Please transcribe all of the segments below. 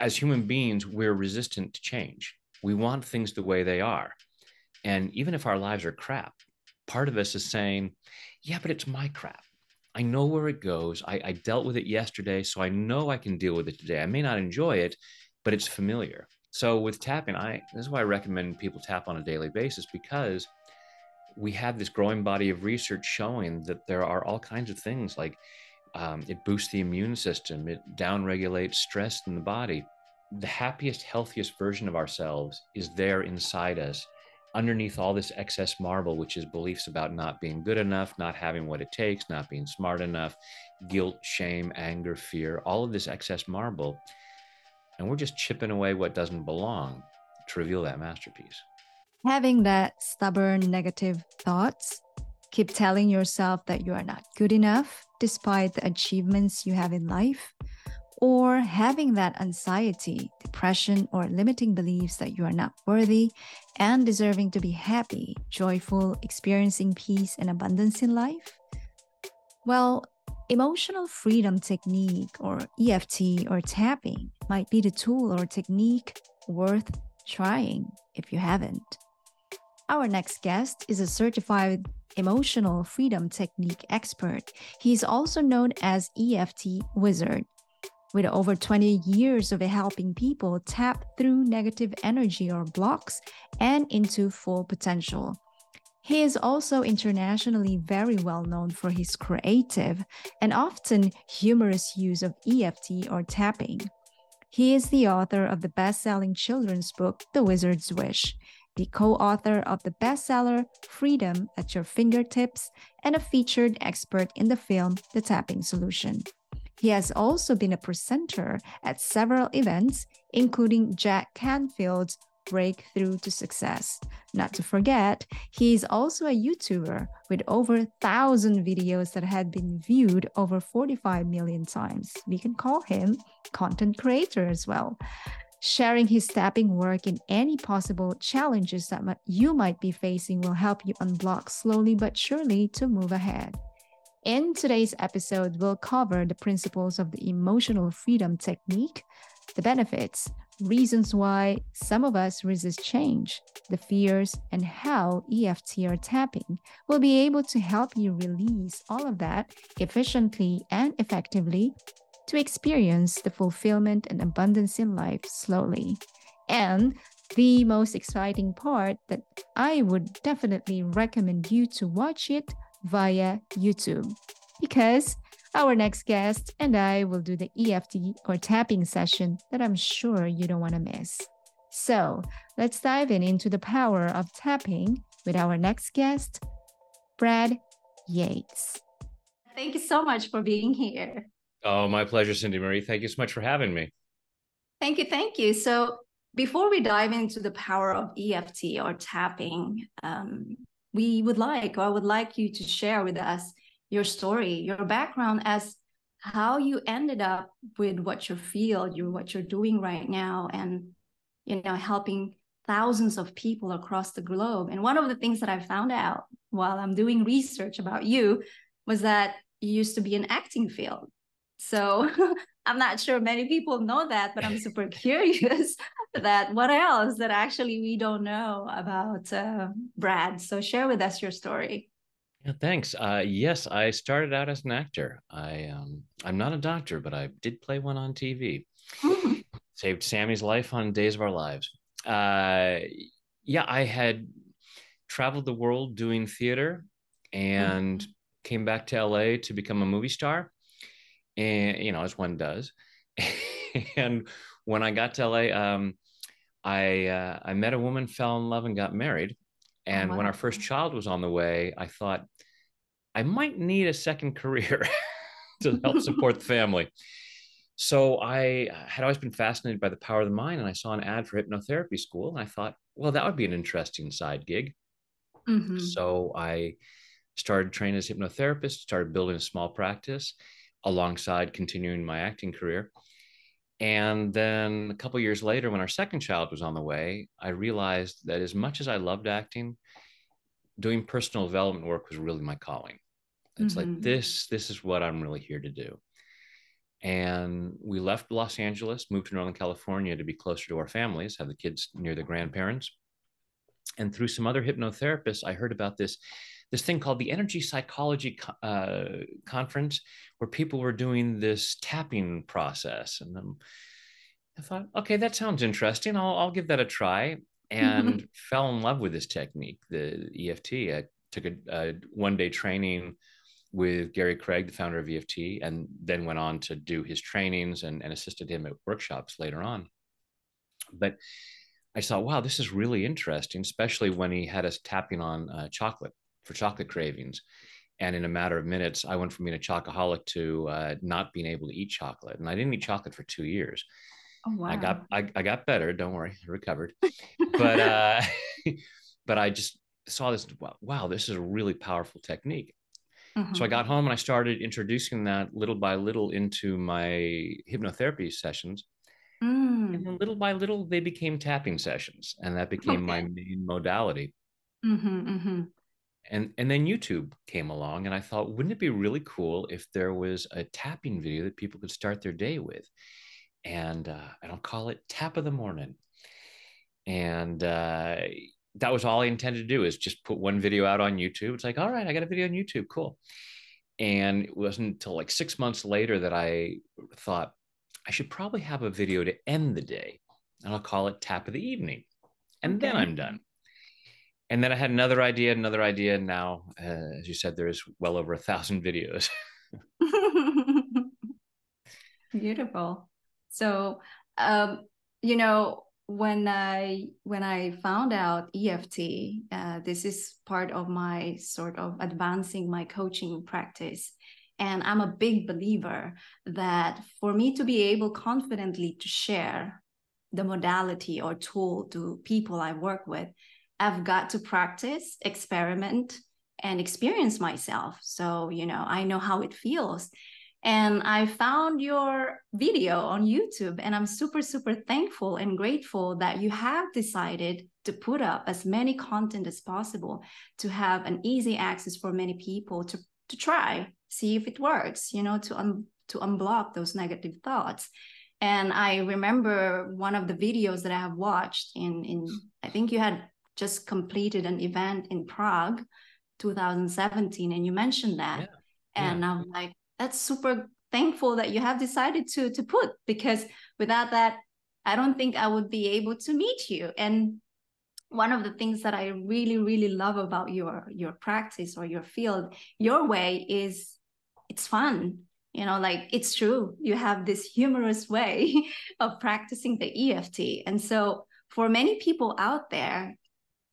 as human beings, we're resistant to change. We want things the way they are. And even if our lives are crap, part of us is saying, yeah, but it's my crap. I know where it goes. I, I, dealt with it yesterday, so I know I can deal with it today. I may not enjoy it, but it's familiar. So with tapping, I this is why I recommend people tap on a daily basis because we have this growing body of research showing that there are all kinds of things like um, it boosts the immune system, it downregulates stress in the body. The happiest, healthiest version of ourselves is there inside us underneath all this excess marble, which is beliefs about not being good enough, not having what it takes, not being smart enough, guilt, shame, anger, fear, all of this excess marble. And we're just chipping away what doesn't belong to reveal that masterpiece. Having that stubborn negative thoughts, keep telling yourself that you are not good enough despite the achievements you have in life or having that anxiety, depression, or limiting beliefs that you are not worthy and deserving to be happy, joyful, experiencing peace and abundance in life? Well, emotional freedom technique or EFT or tapping might be the tool or technique worth trying if you haven't. Our next guest is a certified emotional freedom technique expert. He is also known as EFT Wizard with over 20 years of helping people tap through negative energy or blocks and into full potential. He is also internationally very well known for his creative and often humorous use of EFT or tapping. He is the author of the best selling children's book, The Wizard's Wish, the co author of the bestseller Freedom at Your Fingertips, and a featured expert in the film The Tapping Solution. He has also been a presenter at several events, including Jack Canfield's Breakthrough to Success. Not to forget, he is also a YouTuber with over 1,000 videos that had been viewed over 45 million times. We can call him content creator as well. Sharing his tapping work in any possible challenges that you might be facing will help you unblock slowly but surely to move ahead. In today's episode, we'll cover the principles of the emotional freedom technique, the benefits, reasons why some of us resist change, the fears, and how EFT or tapping will be able to help you release all of that efficiently and effectively to experience the fulfillment and abundance in life slowly. And the most exciting part that I would definitely recommend you to watch it via YouTube because our next guest and I will do the EFT or tapping session that I'm sure you don't want to miss. So let's dive in into the power of tapping with our next guest, Brad Yates. Thank you so much for being here. Oh, my pleasure, Cindy Marie. Thank you so much for having me. Thank you. Thank you. So, before we dive into the power of EFT or tapping, um, we would like, or I would like you to share with us your story, your background as how you ended up with what your field, you what you're doing right now, and you know, helping thousands of people across the globe. And one of the things that I found out while I'm doing research about you was that you used to be an acting field. So I'm not sure many people know that, but I'm super curious that what else that actually we don't know about uh, Brad. So share with us your story. Yeah, thanks. Uh, yes, I started out as an actor. I um, I'm not a doctor, but I did play one on TV. Mm. Saved Sami's life on Days of Our Lives. Uh, yeah, I had traveled the world doing theater and mm. came back to LA to become a movie star and you know as one does and when i got to la um, i uh, i met a woman fell in love and got married and oh, wow. when our first child was on the way i thought i might need a second career to help support the family so i had always been fascinated by the power of the mind and i saw an ad for hypnotherapy school and i thought well that would be an interesting side gig mm-hmm. so i started training as a hypnotherapist started building a small practice alongside continuing my acting career. And then a couple years later, when our second child was on the way, I realized that as much as I loved acting, doing personal development work was really my calling. It's mm-hmm. like this, this is what I'm really here to do. And we left Los Angeles, moved to Northern California to be closer to our families, have the kids near the grandparents. And through some other hypnotherapists, I heard about this this thing called the Energy Psychology uh, Conference, where people were doing this tapping process. And then I thought, okay, that sounds interesting. I'll, I'll give that a try. And mm-hmm. fell in love with this technique, the EFT. I took a, a one day training with Gary Craig, the founder of EFT, and then went on to do his trainings and, and assisted him at workshops later on. But I thought, wow, this is really interesting, especially when he had us tapping on uh, chocolate for chocolate cravings. And in a matter of minutes, I went from being a chocoholic to uh, not being able to eat chocolate. And I didn't eat chocolate for two years. Oh, wow. I got I, I got better. Don't worry, I recovered. but uh, but I just saw this. Wow, this is a really powerful technique. Mm-hmm. So I mm-hmm. got home and I started introducing that little by little into my hypnotherapy sessions. Mm. And then little by little, they became tapping sessions, and that became okay. my main modality. Mm-hmm, mm-hmm and and then youtube came along and i thought wouldn't it be really cool if there was a tapping video that people could start their day with? And uh, and i'll call it tap of the morning. And uh, that was all i intended to do is just put one video out on youtube. It's like all right i got a video on youtube. Cool. And it wasn't until like six months later that i thought i should probably have a video to end the day and i'll call it tap of the evening. And okay. then i'm done and then I had another idea, another idea. And now, uh, as you said, there's well over a thousand videos. Beautiful. So, um, you know, when I when I found out EFT, uh, this is part of my sort of advancing my coaching practice. And I'm a big believer that for me to be able confidently to share the modality or tool to people I work with, I've got to practice, experiment, and experience myself. So, you know, I know how it feels. And I found your video on YouTube, and I'm super, super thankful and grateful that you have decided to put up as many content as possible to have an easy access for many people to, to try, see if it works, you know, to, un, to unblock those negative thoughts. And I remember one of the videos that I have watched in, in I think you had just completed an event in Prague 2017 and you mentioned that. Yeah. and yeah. I'm like that's super thankful that you have decided to to put because without that I don't think I would be able to meet you. And one of the things that I really really love about your your practice or your field your way is it's fun. You know like it's true. You have this humorous way of practicing the EFT and so for many people out there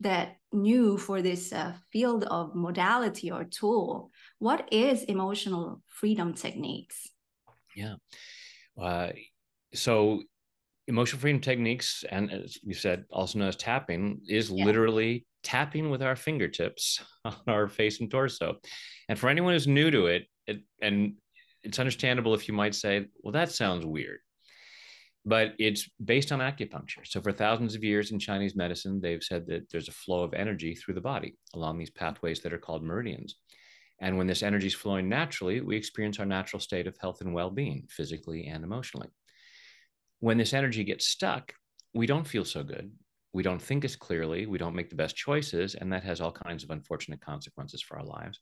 that new for this uh, field of modality or tool what is emotional freedom techniques? Yeah. Uh, so emotional freedom techniques and as you said also known as tapping is yeah. literally tapping with our fingertips on our face and torso. And for anyone who's new to it, it and it's understandable if you might say well that sounds weird but it's based on acupuncture. So, for thousands of years in Chinese medicine, they've said that there's a flow of energy through the body along these pathways that are called meridians. And when this energy is flowing naturally, we experience our natural state of health and well being, physically and emotionally. When this energy gets stuck, we don't feel so good. We don't think as clearly. We don't make the best choices. And that has all kinds of unfortunate consequences for our lives.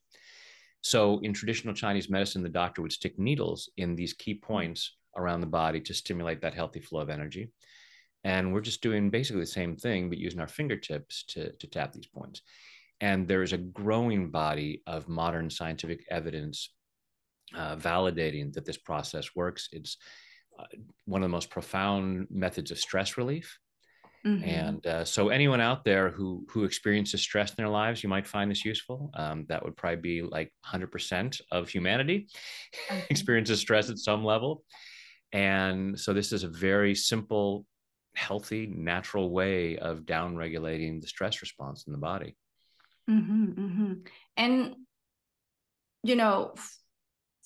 So, in traditional Chinese medicine, the doctor would stick needles in these key points around the body to stimulate that healthy flow of energy. And we're just doing basically the same thing, but using our fingertips to, to tap these points. And there is a growing body of modern scientific evidence uh, validating that this process works. It's uh, one of the most profound methods of stress relief. Mm-hmm. And uh, so, anyone out there who who experiences stress in their lives, you might find this useful. Um, that would probably be like 100% of humanity okay. experiences stress at some level. And so this is a very simple, healthy, natural way of down regulating the stress response in the body. Mm-hmm, mm-hmm. And, you know,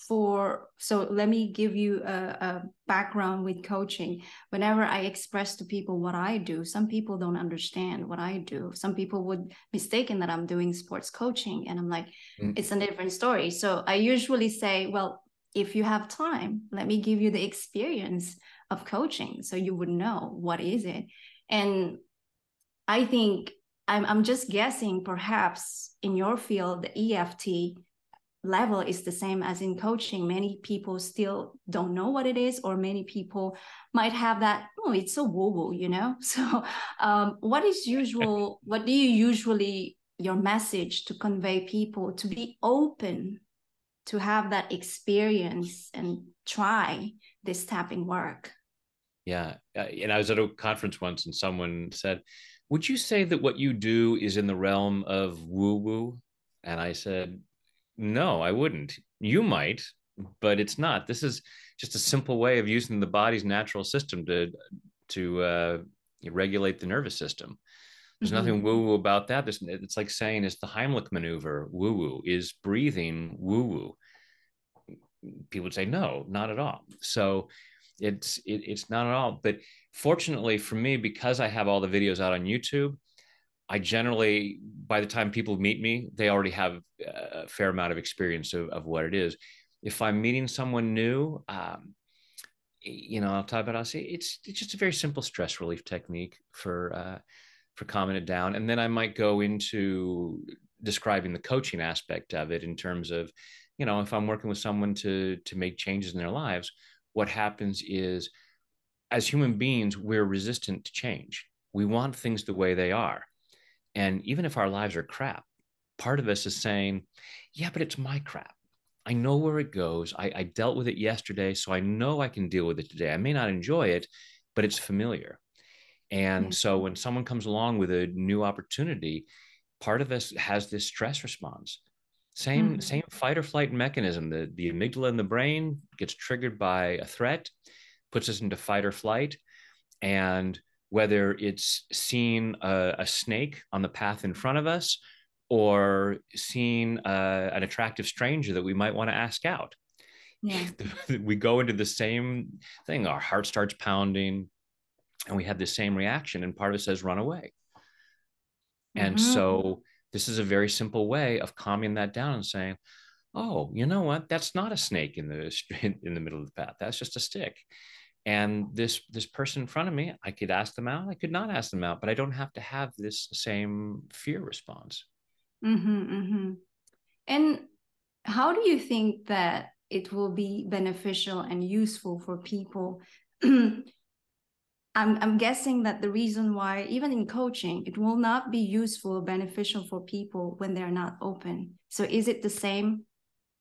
for so let me give you a, a, background with coaching whenever i express to people what i do some people don't understand what i do some people would mistaken that i'm doing sports coaching and i'm like mm. it's a different story so i usually say well if you have time, let me give you the experience of coaching so you would know what is it. And I think I'm, I'm just guessing perhaps in your field, the EFT level is the same as in coaching. Many people still don't know what it is, or many people might have that, oh, it's so woo woo, you know? So, um, what is usual, what do you usually, your message to convey people to be open to have that experience and try this tapping work? Yeah. Uh, and I was at a conference once and someone said, Would you say that what you do is in the realm of woo woo? And I said, No, I wouldn't. You might, but it's not. This is just a simple way of using the body's natural system to to uh, regulate the nervous system. There's mm-hmm. nothing woo woo about that. There's, it's like saying it's the Heimlich maneuver woo woo. Is breathing woo woo? People would say no, not at all. So it's it, it's not at all. But fortunately for me, because I have all the videos out on YouTube, I generally, by the time people meet me, they already have a fair amount of experience of, of what it is. If I'm meeting someone new, um, you know, I'll talk about. I'll say it's it's just a very simple stress relief technique for uh, for calming it down, and then I might go into describing the coaching aspect of it in terms of, you know, if I'm working with someone to to make changes in their lives, what happens is as human beings, we're resistant to change. We want things the way they are. And even if our lives are crap, part of us is saying, yeah, but it's my crap. I know where it goes. I, I, dealt with it yesterday, so I know I can deal with it today. I may not enjoy it, but it's familiar. And mm-hmm. so when someone comes along with a new opportunity, part of us has this stress response. Same, mm-hmm. same fight or flight mechanism. The, the amygdala in the brain gets triggered by a threat puts us into fight or flight. And whether it's seeing a, a snake on the path in front of us or seeing uh, an attractive stranger that we might want to ask out. Yeah. we go into the same thing. Our heart starts pounding and we have the same reaction. And part of it says, run away. And mm-hmm. so this is a very simple way of calming that down and saying, oh, you know what? That's not a snake in the in the middle of the path. That's just a stick and this this person in front of me i could ask them out i could not ask them out but i don't have to have this same fear response mm-hmm, mm-hmm. and how do you think that it will be beneficial and useful for people I'm, I'm guessing that the reason why even in coaching it will not be useful or beneficial for people when they're not open. So is it the same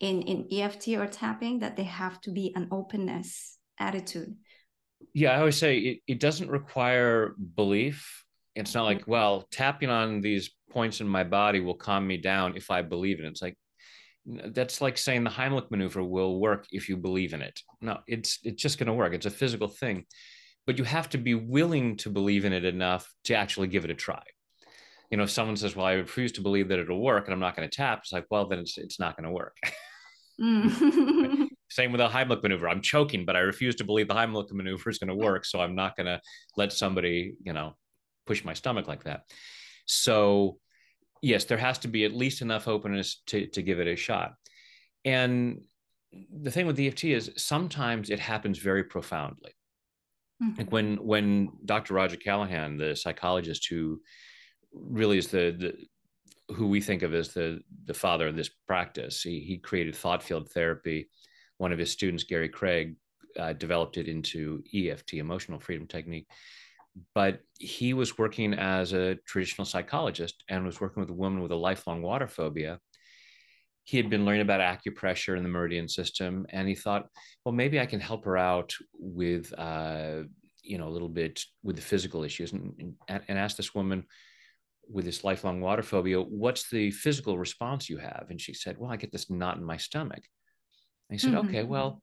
in in eft or tapping that they have to be an openness attitude? Yeah i always say it, it doesn't require belief. It's not like well tapping on these points in my body will calm me down if i believe in it. It's like that's like saying the heimlich maneuver will work if you believe in it. No it's it's just going to work. It's a physical thing but you have to be willing to believe in it enough to actually give it a try you know if someone says well i refuse to believe that it'll work and i'm not going to tap it's like well then it's, it's not going to work mm. Same with the Heimlich maneuver. I'm choking, but I refuse to believe the Heimlich maneuver is going to work. So I'm not going to let somebody, you know, push my stomach like that. So, yes, there has to be at least enough openness to, to give it a shot. And the thing with EFT is sometimes it happens very profoundly. Mm-hmm. Like when when Dr. Roger Callahan, the psychologist who really is the, the who we think of as the the father of this practice, he, he created thought field therapy one of his students, Gary Craig, uh, developed it into EFT, emotional freedom technique. But he was working as a traditional psychologist and was working with a woman with a lifelong water phobia. He had been learning about acupressure and the meridian system, and he thought, well, maybe I can help her out with, uh, you know, a little bit with the physical issues, and, and, and asked this woman with this lifelong water phobia, what's the physical response you have? And she said, well, I get this knot in my stomach. And he said, mm-hmm. okay, well,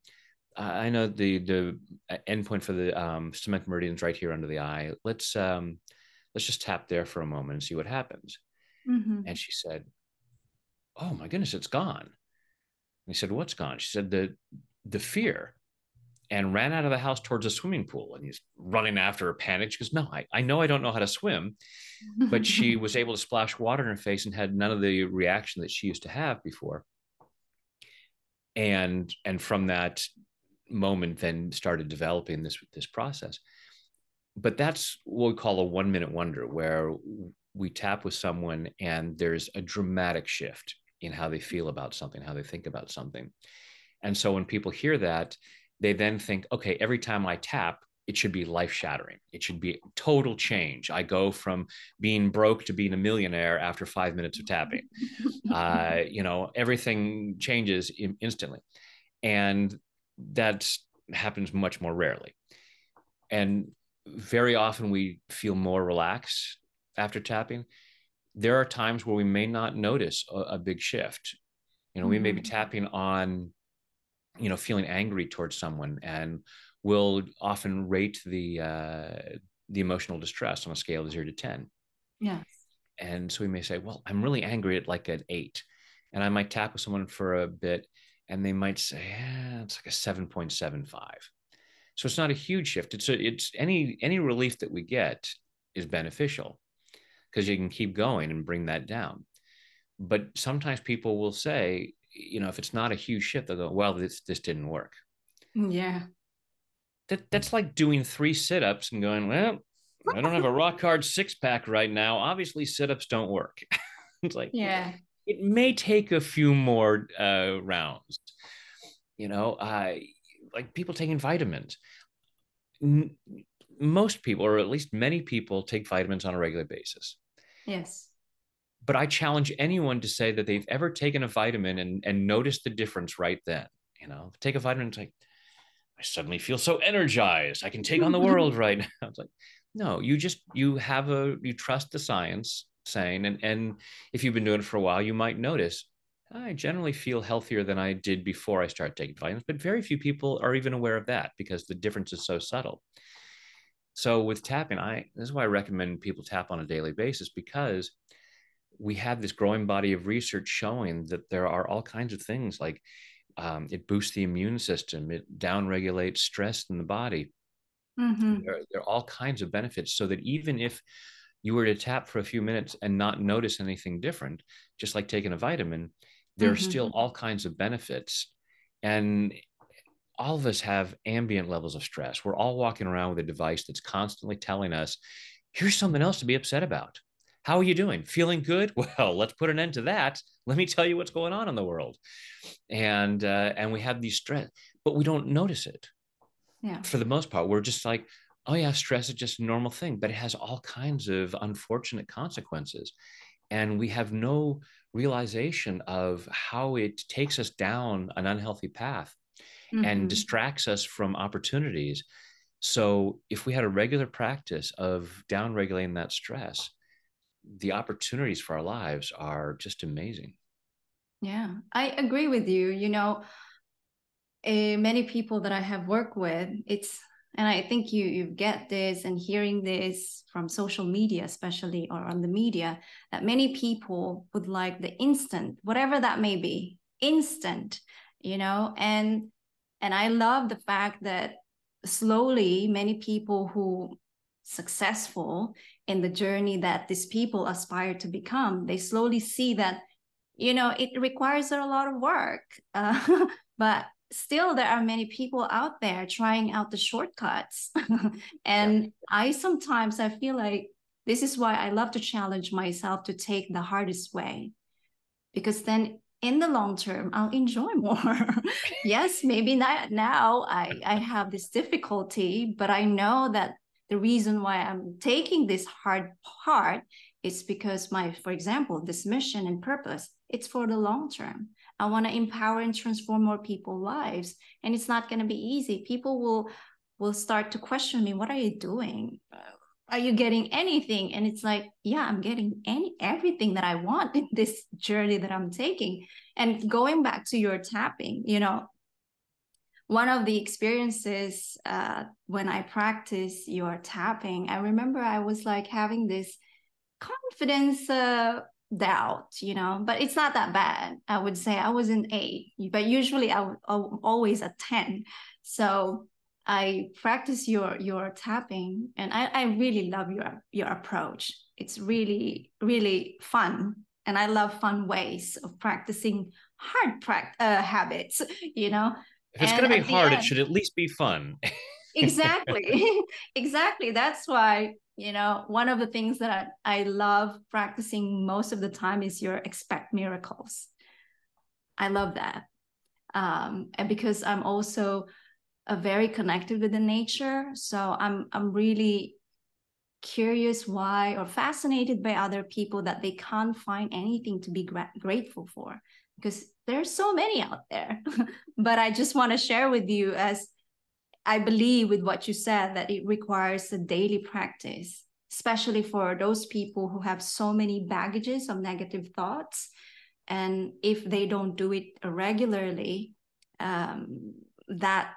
I know the the uh, endpoint for the um, stomach meridians right here under the eye. Let's um, let's just tap there for a moment and see what happens. Mm-hmm. And she said, "Oh my goodness, it's gone." And he said, "What's gone?" She said, "the the fear." And ran out of the house towards a swimming pool. And he's running after her, panicked. She goes, No, I, I know I don't know how to swim. But she was able to splash water in her face and had none of the reaction that she used to have before and and from that moment then started developing this this process but that's what we call a one minute wonder where we tap with someone and there's a dramatic shift in how they feel about something how they think about something. And so when people hear that they then think okay every time i tap it should be life shattering it should be total change. I go from being broke to being a millionaire after five minutes of tapping. Uh, you know everything changes in, instantly. And that happens much more rarely. And very often we feel more relaxed after tapping there are times where we may not notice a, a big shift. You know mm-hmm. we may be mm-hmm. tapping on you know feeling angry towards someone and we'll often rate the uh, the emotional distress on a scale of zero to ten. Yes. And so we may say well i'm really angry at like an eight and i might tap with someone for a bit and they might say yeah, it's like a 7.75 so it's not a huge shift. It's a, it's any any relief that we get is beneficial because you can keep going and bring that down. But sometimes people will say you know if it's not a huge shift they'll go well this this didn't work. Yeah. That that's like doing three sit-ups and going well i don't have a rock hard six pack right now. Obviously sit-ups don't work. It's like yeah. it may take a few more uh, rounds. You know uh, like people taking vitamins. N- most people or at least many people take vitamins on a regular basis yes. But i challenge anyone to say that they've ever taken a vitamin and, and noticed the difference right then you know? Take a vitamin and it's like i suddenly feel so energized. I can take on the world right now. It's like no you just you have a you trust the science saying and and if you've been doing it for a while you might notice I generally feel healthier than I did before I started taking vitamins, but very few people are even aware of that because the difference is so subtle. So with tapping, I this is why I recommend people tap on a daily basis because we have this growing body of research showing that there are all kinds of things like um, it boosts the immune system, it downregulates stress in the body. Mm-hmm. There, there are all kinds of benefits, so that even if you were to tap for a few minutes and not notice anything different, just like taking a vitamin, there mm-hmm. are still all kinds of benefits. And all of us have ambient levels of stress. We're all walking around with a device that's constantly telling us, here's something else to be upset about. How are you doing? Feeling good? Well, let's put an end to that. Let me tell you what's going on in the world. And uh, and we have these stress, but we don't notice it. Yeah. For the most part, we're just like, oh yeah, stress is just a normal thing, but it has all kinds of unfortunate consequences. And we have no realization of how it takes us down an unhealthy path mm-hmm. and distracts us from opportunities. So, if we had a regular practice of down regulating that stress, the opportunities for our lives are just amazing. Yeah, I agree with you. You know, uh, many people that I have worked with, it's and i think you you get this and hearing this from social media especially or on the media that many people would like the instant whatever that may be instant you know and and i love the fact that slowly many people who successful in the journey that these people aspire to become they slowly see that you know it requires a lot of work. Uh, but still there are many people out there trying out the shortcuts. And yeah. i sometimes i feel like this is why i love to challenge myself to take the hardest way. Because then in the long term i'll enjoy more yes maybe not now i i have this difficulty but i know that the reason why i'm taking this hard part is because my for example this mission and purpose it's for the long term I want to empower and transform more people's lives. And it's not going to be easy. People will will start to question me, what are you doing? Are you getting anything? And it's like, yeah, I'm getting any everything that I want in this journey that I'm taking. And going back to your tapping, you know, one of the experiences uh, when I practice your tapping, I remember I was like having this confidence uh, doubt, you know, but it's not that bad. I would say I was an eight, but usually I am always a 10. So I practice your your tapping and I, I really love your your approach. It's really, really fun. And I love fun ways of practicing hard pra- uh, habits you know? If it's going to be hard end, it should at least be fun. Exactly. Exactly. That's why you know one of the things that I, I love practicing most of the time is your expect miracles. I love that. Um, and because i'm also a very connected with the nature. So i'm i'm really curious why or fascinated by other people that they can't find anything to be gra- grateful for. Because there's so many out there. But i just want to share with you as I believe with what you said that it requires a daily practice, especially for those people who have so many baggages of negative thoughts. And if they don't do it regularly, um, that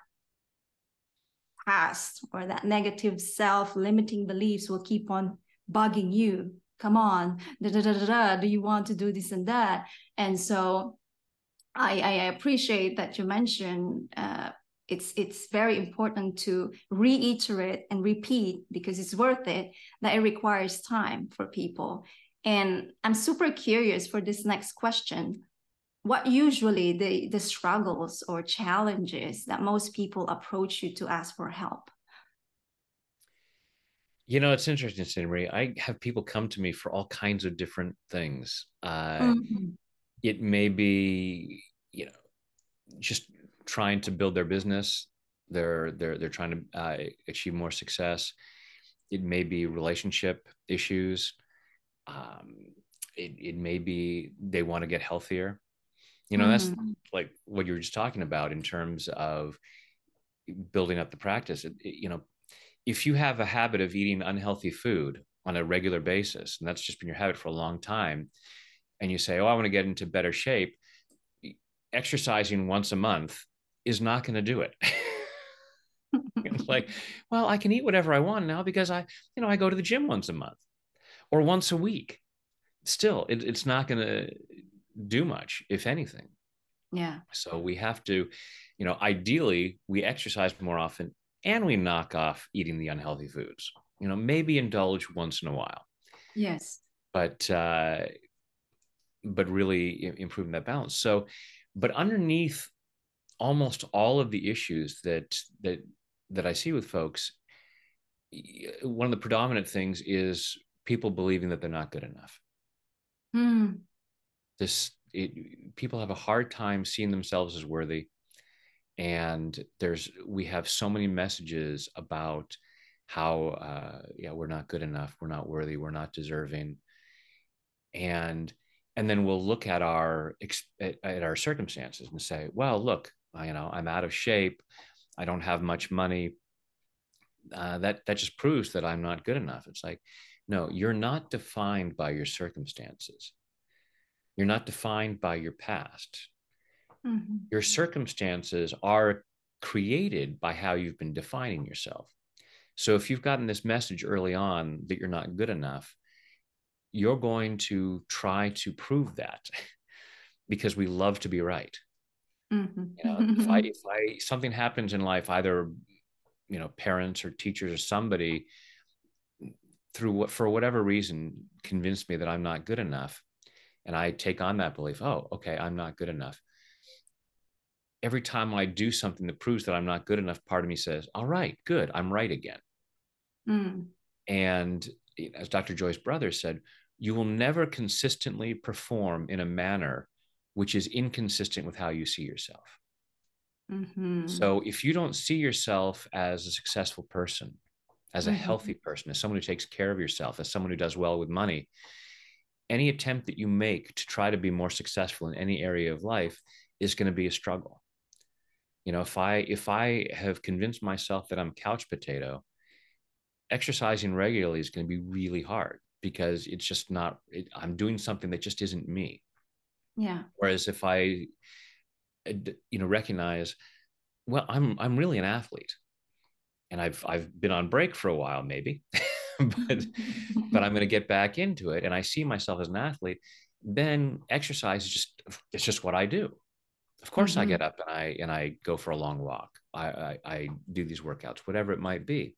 past or that negative self-limiting beliefs will keep on bugging you. Come on, da, da, da, da, da, do you want to do this and that? And so I, I appreciate that you mentioned uh, it's it's very important to reiterate and repeat because it's worth it that it requires time for people and i'm super curious for this next question what usually the the struggles or challenges that most people approach you to ask for help? You know it's interesting Cindy i have people come to me for all kinds of different things. Uh, mm-hmm. it may be you know just trying to build their business. They're they're they're trying to uh, achieve more success. It may be relationship issues. Um, it, it may be they want to get healthier you know mm-hmm. that's like what you were just talking about in terms of building up the practice it, it, you know if you have a habit of eating unhealthy food on a regular basis and that's just been your habit for a long time and you say oh i want to get into better shape exercising once a month is not going to do it. it's like, well, I can eat whatever I want now because I, you know, I go to the gym once a month or once a week. Still, it, it's not going to do much, if anything. Yeah. So we have to, you know, ideally, we exercise more often and we knock off eating the unhealthy foods. You know, maybe indulge once in a while. Yes. But, uh, but really improving that balance. So, but underneath almost all of the issues that that that I see with folks, one of the predominant things is people believing that they're not good enough. Mm. This it, people have a hard time seeing themselves as worthy, and there's we have so many messages about how uh, yeah we're not good enough, we're not worthy, we're not deserving, and and then we'll look at our at, at our circumstances and say, well, look, you know i'm out of shape. I don't have much money. Uh, that that just proves that i'm not good enough. It's like no you're not defined by your circumstances you're not defined by your past mm-hmm. your circumstances are created by how you've been defining yourself so if you've gotten this message early on that you're not good enough you're going to try to prove that because we love to be right Mm-hmm. You know, if I if I something happens in life, either you know, parents or teachers or somebody through what for whatever reason convinced me that I'm not good enough, and I take on that belief, oh, okay, I'm not good enough. Every time I do something that proves that I'm not good enough, part of me says, all right, good, I'm right again. Mm. And as Dr. Joyce Brothers said, you will never consistently perform in a manner which is inconsistent with how you see yourself. Mm-hmm. So if you don't see yourself as a successful person, as a mm-hmm. healthy person, as someone who takes care of yourself, as someone who does well with money, any attempt that you make to try to be more successful in any area of life is going to be a struggle. You know, if I if I have convinced myself that I'm couch potato, exercising regularly is going to be really hard because it's just not it, I'm doing something that just isn't me. Yeah. Whereas if I, uh, you know, recognize, well, I'm I'm really an athlete, and I've I've been on break for a while, maybe, but but I'm going to get back into it, and I see myself as an athlete. Then exercise is just it's just what I do. Of course, mm-hmm. I get up and I and I go for a long walk. I, I I do these workouts, whatever it might be.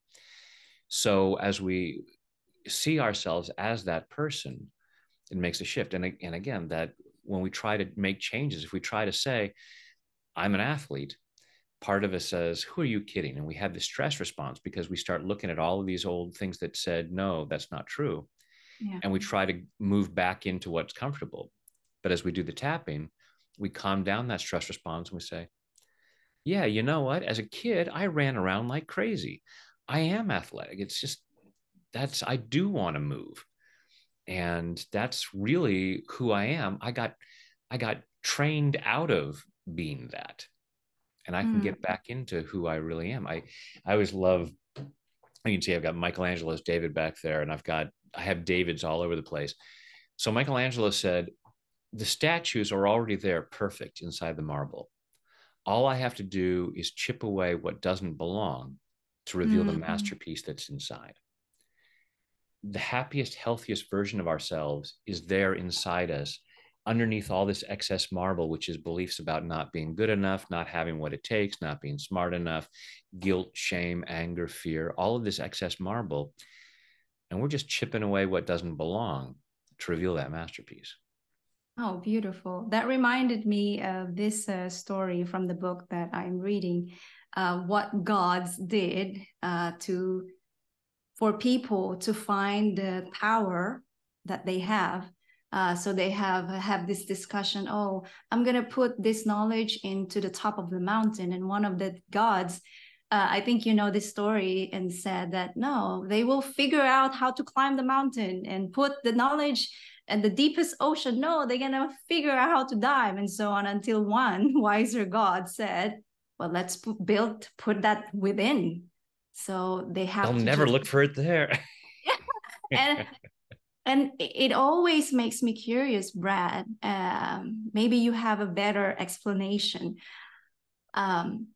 So as we see ourselves as that person, it makes a shift. And and again, that when we try to make changes, if we try to say, I'm an athlete, part of us says, Who are you kidding? And we have the stress response because we start looking at all of these old things that said, No, that's not true. Yeah. And we try to move back into what's comfortable. But as we do the tapping, we calm down that stress response and we say, Yeah, you know what? As a kid, I ran around like crazy. I am athletic. It's just that's, I do want to move. And that's really who I am. I got, I got trained out of being that and I can mm. get back into who I really am. I I always love you can see I've got Michelangelo's David back there, and I've got I have David's all over the place. So Michelangelo said, the statues are already there, perfect inside the marble. All I have to do is chip away what doesn't belong to reveal mm-hmm. the masterpiece that's inside. The happiest, healthiest version of ourselves is there inside us underneath all this excess marble, which is beliefs about not being good enough, not having what it takes, not being smart enough, guilt, shame, anger, fear, all of this excess marble. And we're just chipping away what doesn't belong to reveal that masterpiece. Oh, beautiful. That reminded me of this uh, story from the book that I'm reading. Uh, what gods did uh, to for people to find the power that they have uh, so they have have this discussion. Oh, I'm gonna put this knowledge into the top of the mountain, and one of the gods, uh, I think you know this story, and said that no, they will figure out how to climb the mountain and put the knowledge and the deepest ocean. No, they're gonna figure out how to dive and so on until one wiser god said, "Well, let's put, build put that within." So they have. They'll never just... look for it there. and and it always makes me curious brad um, maybe you have a better explanation. Um,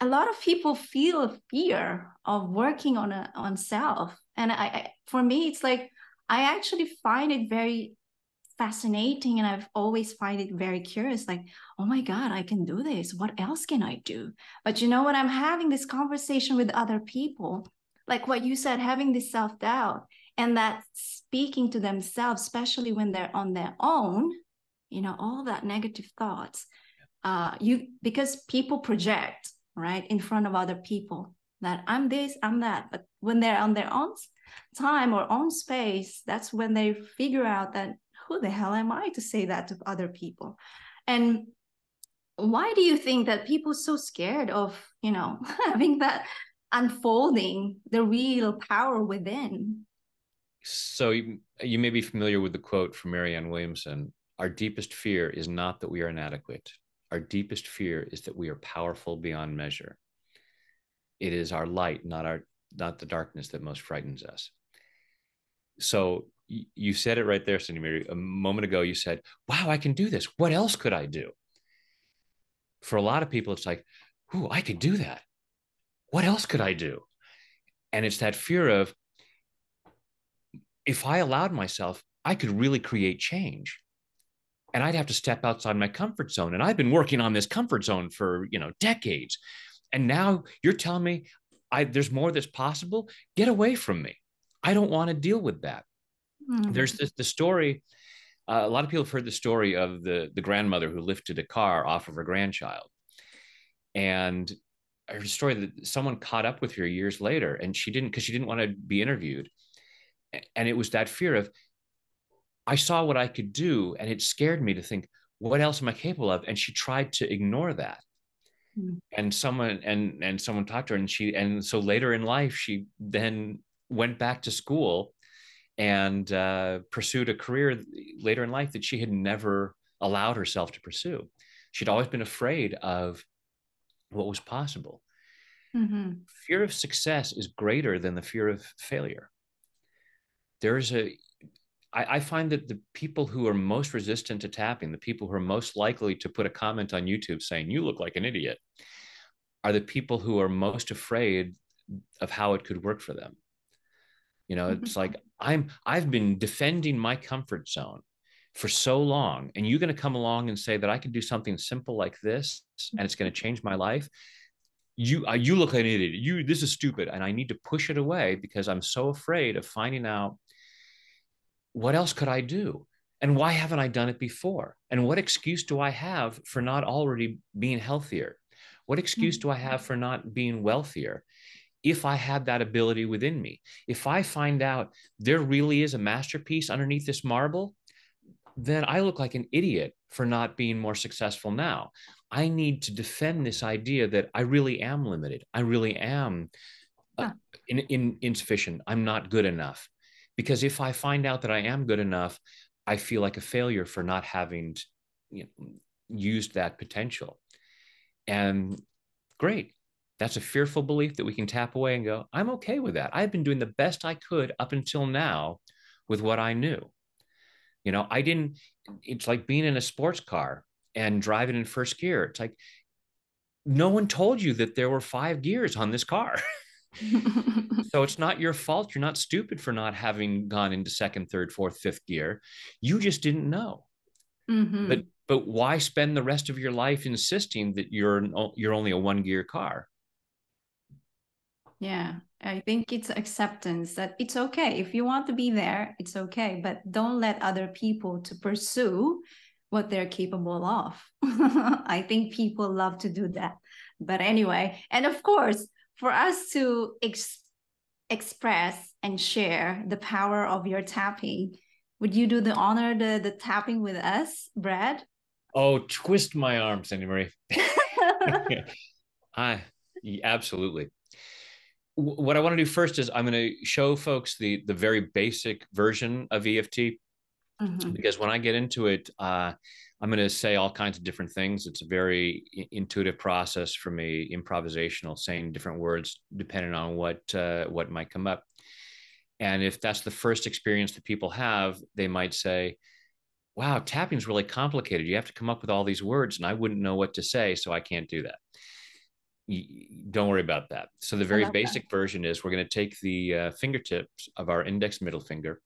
a lot of people feel a fear of working on a on self. And I, I for me it's like i actually find it very fascinating and i've always find it very curious like oh my god i can do this. What else can i do? But you know when i'm having this conversation with other people. Like what you said having this self-doubt and that speaking to themselves especially when they're on their own you know all that negative thoughts uh you because people project right in front of other people that i'm this i'm that. But when they're on their own time or own space that's when they figure out that who the hell am i to say that to other people? And why do you think that people so scared of you know having that unfolding the real power within so you, you may be familiar with the quote from Marianne Williamson Our deepest fear is not that we are inadequate. Our deepest fear is that we are powerful beyond measure. It is our light, not our not the darkness that most frightens us. So you said it right there, Cindy Mary. A moment ago, you said, Wow, I can do this. What else could I do? For a lot of people, it's like, Ooh, I could do that. What else could I do? And it's that fear of, if I allowed myself, I could really create change. And I'd have to step outside my comfort zone. And I've been working on this comfort zone for, you know, decades. And now you're telling me I, there's more that's possible. Get away from me. I don't want to deal with that. Mm-hmm. There's this, the story. Uh, a lot of people have heard the story of the, the grandmother who lifted a car off of her grandchild. And her story that someone caught up with her years later and she didn't because she didn't want to be interviewed and it was that fear of I saw what I could do, and it scared me to think, what else am I capable of? And she tried to ignore that. Mm-hmm. And someone and and someone talked to her, and she and so later in life, she then went back to school and uh, pursued a career later in life that she had never allowed herself to pursue. She'd always been afraid of what was possible. Mm-hmm. Fear of success is greater than the fear of failure there's a I, I find that the people who are most resistant to tapping, the people who are most likely to put a comment on YouTube saying, you look like an idiot, are the people who are most afraid of how it could work for them. You know, it's like I'm I've been defending my comfort zone for so long, and you're going to come along and say that I can do something simple like this, and it's going to change my life. You uh, you look like an idiot. You this is stupid, and I need to push it away because I'm so afraid of finding out what else could I do? And why haven't I done it before? And what excuse do I have for not already being healthier? What excuse do I have for not being wealthier? If I had that ability within me, if I find out there really is a masterpiece underneath this marble, then I look like an idiot for not being more successful now. I need to defend this idea that I really am limited. I really am uh, in, in, insufficient. I'm not good enough. Because if I find out that I am good enough, I feel like a failure for not having you know, used that potential. And great. That's a fearful belief that we can tap away and go, I'm okay with that. I've been doing the best I could up until now with what I knew. You know, I didn't, it's like being in a sports car and driving in first gear. It's like, no one told you that there were five gears on this car. so it's not your fault. You're not stupid for not having gone into second, third, fourth, fifth gear. You just didn't know. Mm-hmm. But but why spend the rest of your life insisting that you're you're only a one gear car? Yeah, I think it's acceptance that it's okay if you want to be there, it's okay, but don't let other people to pursue what they're capable of. I think people love to do that. But anyway, and of course, for us to ex- express and share the power of your tapping, would you do the honor the the tapping with us, Brad? Oh, twist my arm, Sami Marie. I absolutely. What I want to do first is I'm going to show folks the the very basic version of EFT mm-hmm. because when I get into it, uh, I'm going to say all kinds of different things. It's a very intuitive process for me, improvisational, saying different words depending on what uh, what might come up. And if that's the first experience that people have, they might say, "Wow, tapping is really complicated. You have to come up with all these words, and I wouldn't know what to say, so I can't do that." Don't worry about that. So the very basic that. version is we're going to take the uh, fingertips of our index middle finger,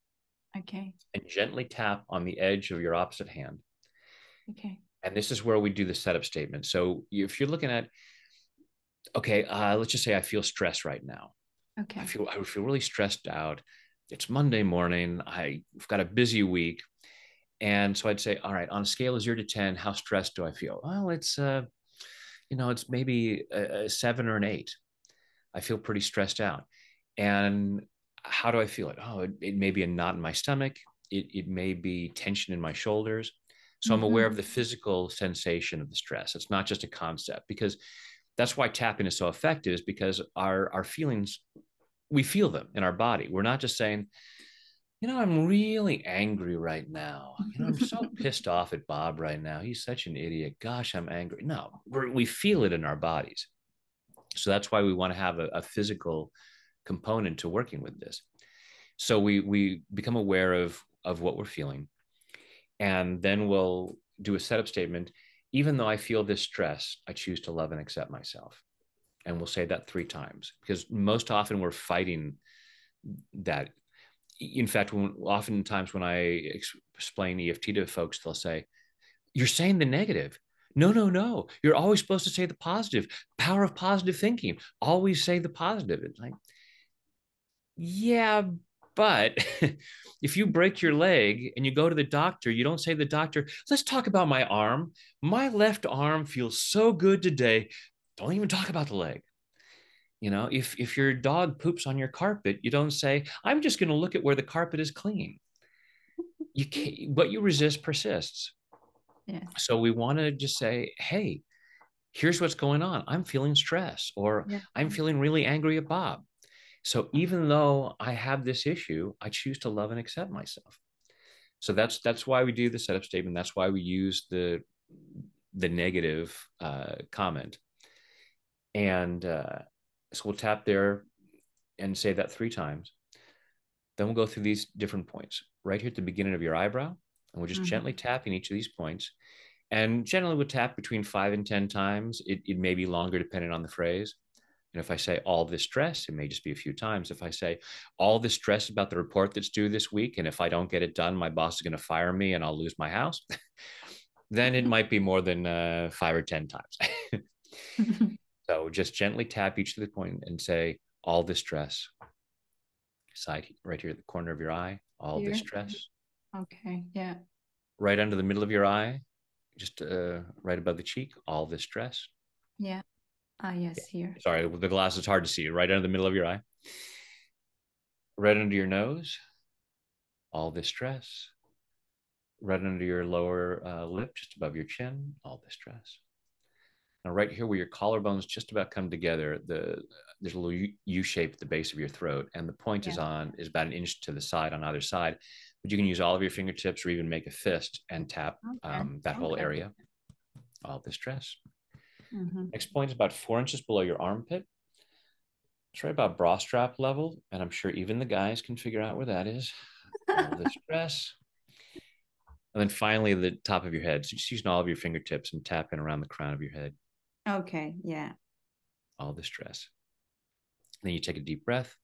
okay, and gently tap on the edge of your opposite hand Okay. And this is where we do the setup statement. So if you're looking at, okay, uh, let's just say I feel stressed right now. Okay. I feel I feel really stressed out. It's Monday morning. I've got a busy week. And so I'd say, all right, on a scale of zero to 10, how stressed do I feel? Well, it's, uh, you know, it's maybe a, a seven or an eight. I feel pretty stressed out. And how do I feel it? Oh, it, it may be a knot in my stomach. It, it may be tension in my shoulders. So mm-hmm. I'm aware of mm-hmm. the physical sensation of the stress. It's not just a concept because that's why tapping is so effective is because our our feelings we feel them in our body. We're not just saying, you know, I'm really angry right now. You know, I'm so pissed off at Bob right now. He's such an idiot. Gosh, I'm angry. No, we feel it in our bodies. So that's why we want to have a, a physical component to working with this. So we we become aware of of what we're feeling and then we'll do a setup statement. Even though I feel this stress, I choose to love and accept myself. And we'll say that three times because most often we're fighting that. In fact, when, oftentimes when I explain EFT to folks, they'll say, You're saying the negative. No, no, no. You're always supposed to say the positive. Power of positive thinking. Always say the positive. It's like, yeah, but if you break your leg and you go to the doctor, you don't say to the doctor, let's talk about my arm. My left arm feels so good today. Don't even talk about the leg. You know, if if your dog poops on your carpet, you don't say, I'm just going to look at where the carpet is clean. You can't, what you resist persists. Yeah. So we want to just say, hey, here's what's going on. I'm feeling stress, or yeah. I'm feeling really angry at Bob. So even though I have this issue, I choose to love and accept myself. So that's that's why we do the setup statement. That's why we use the the negative uh, comment. And uh, so we'll tap there and say that three times. Then we'll go through these different points right here at the beginning of your eyebrow. And we're just mm-hmm. gently tapping each of these points. And generally we'll tap between five and 10 times. It, it may be longer depending on the phrase. And if I say all this stress, it may just be a few times. If I say all this stress about the report that's due this week, and if I don't get it done, my boss is going to fire me and I'll lose my house, then it might be more than uh, five or 10 times. so just gently tap each of the point and say all this stress. Side right here at the corner of your eye, all here. this stress. Okay. Yeah. right under the middle of your eye, just uh, right above the cheek, all this stress. Yeah. Ah, yes, here. Sorry, the glass is hard to see. Right under the middle of your eye. Right under your nose, all this stress. Right under your lower uh, lip, just above your chin, all this stress. Now, right here where your collarbones just about come together, the there's a little U shape at the base of your throat, and the point yeah. is on is about an inch to the side on either side. But you can use all of your fingertips or even make a fist and tap okay. um, that okay. whole area. All the stress. Mm-hmm. Next point is about four inches below your armpit. It's right about bra strap level, and I'm sure even the guys can figure out where that is. All the stress. And then finally, the top of your head. So just using all of your fingertips and tapping around the crown of your head. Okay. Yeah. All the stress. Then you take a deep breath.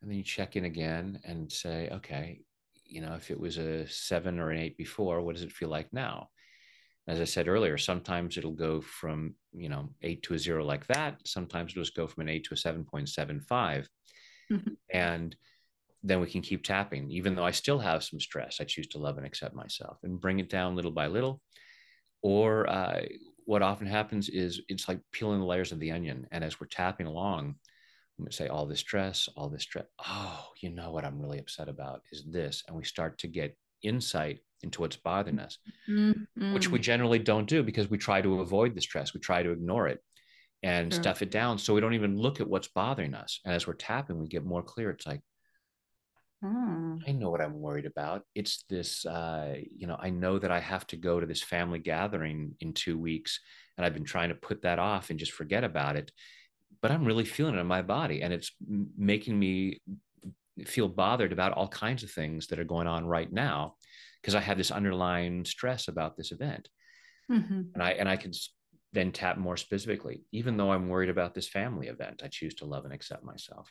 And then you check in again and say, okay, you know, if it was a seven or an eight before, what does it feel like now? As I said earlier, sometimes it'll go from, you know, eight to a zero like that. Sometimes it'll just go from an eight to a 7.75. Mm-hmm. And then we can keep tapping. Even though I still have some stress, I choose to love and accept myself and bring it down little by little. Or uh, what often happens is it's like peeling the layers of the onion. And as we're tapping along, I'm say all this stress, all this stress. Oh, you know what I'm really upset about is this. And we start to get insight into what's bothering us, mm-hmm. which we generally don't do because we try to avoid the stress. We try to ignore it and sure. stuff it down. So we don't even look at what's bothering us. And as we're tapping, we get more clear. It's like, Mm. I know what I'm worried about. It's this, uh, you know, I know that I have to go to this family gathering in two weeks, and I've been trying to put that off and just forget about it. But I'm really feeling it in my body, and it's making me feel bothered about all kinds of things that are going on right now because I have this underlying stress about this event. Mm-hmm. And I and I can then tap more specifically. Even though I'm worried about this family event, I choose to love and accept myself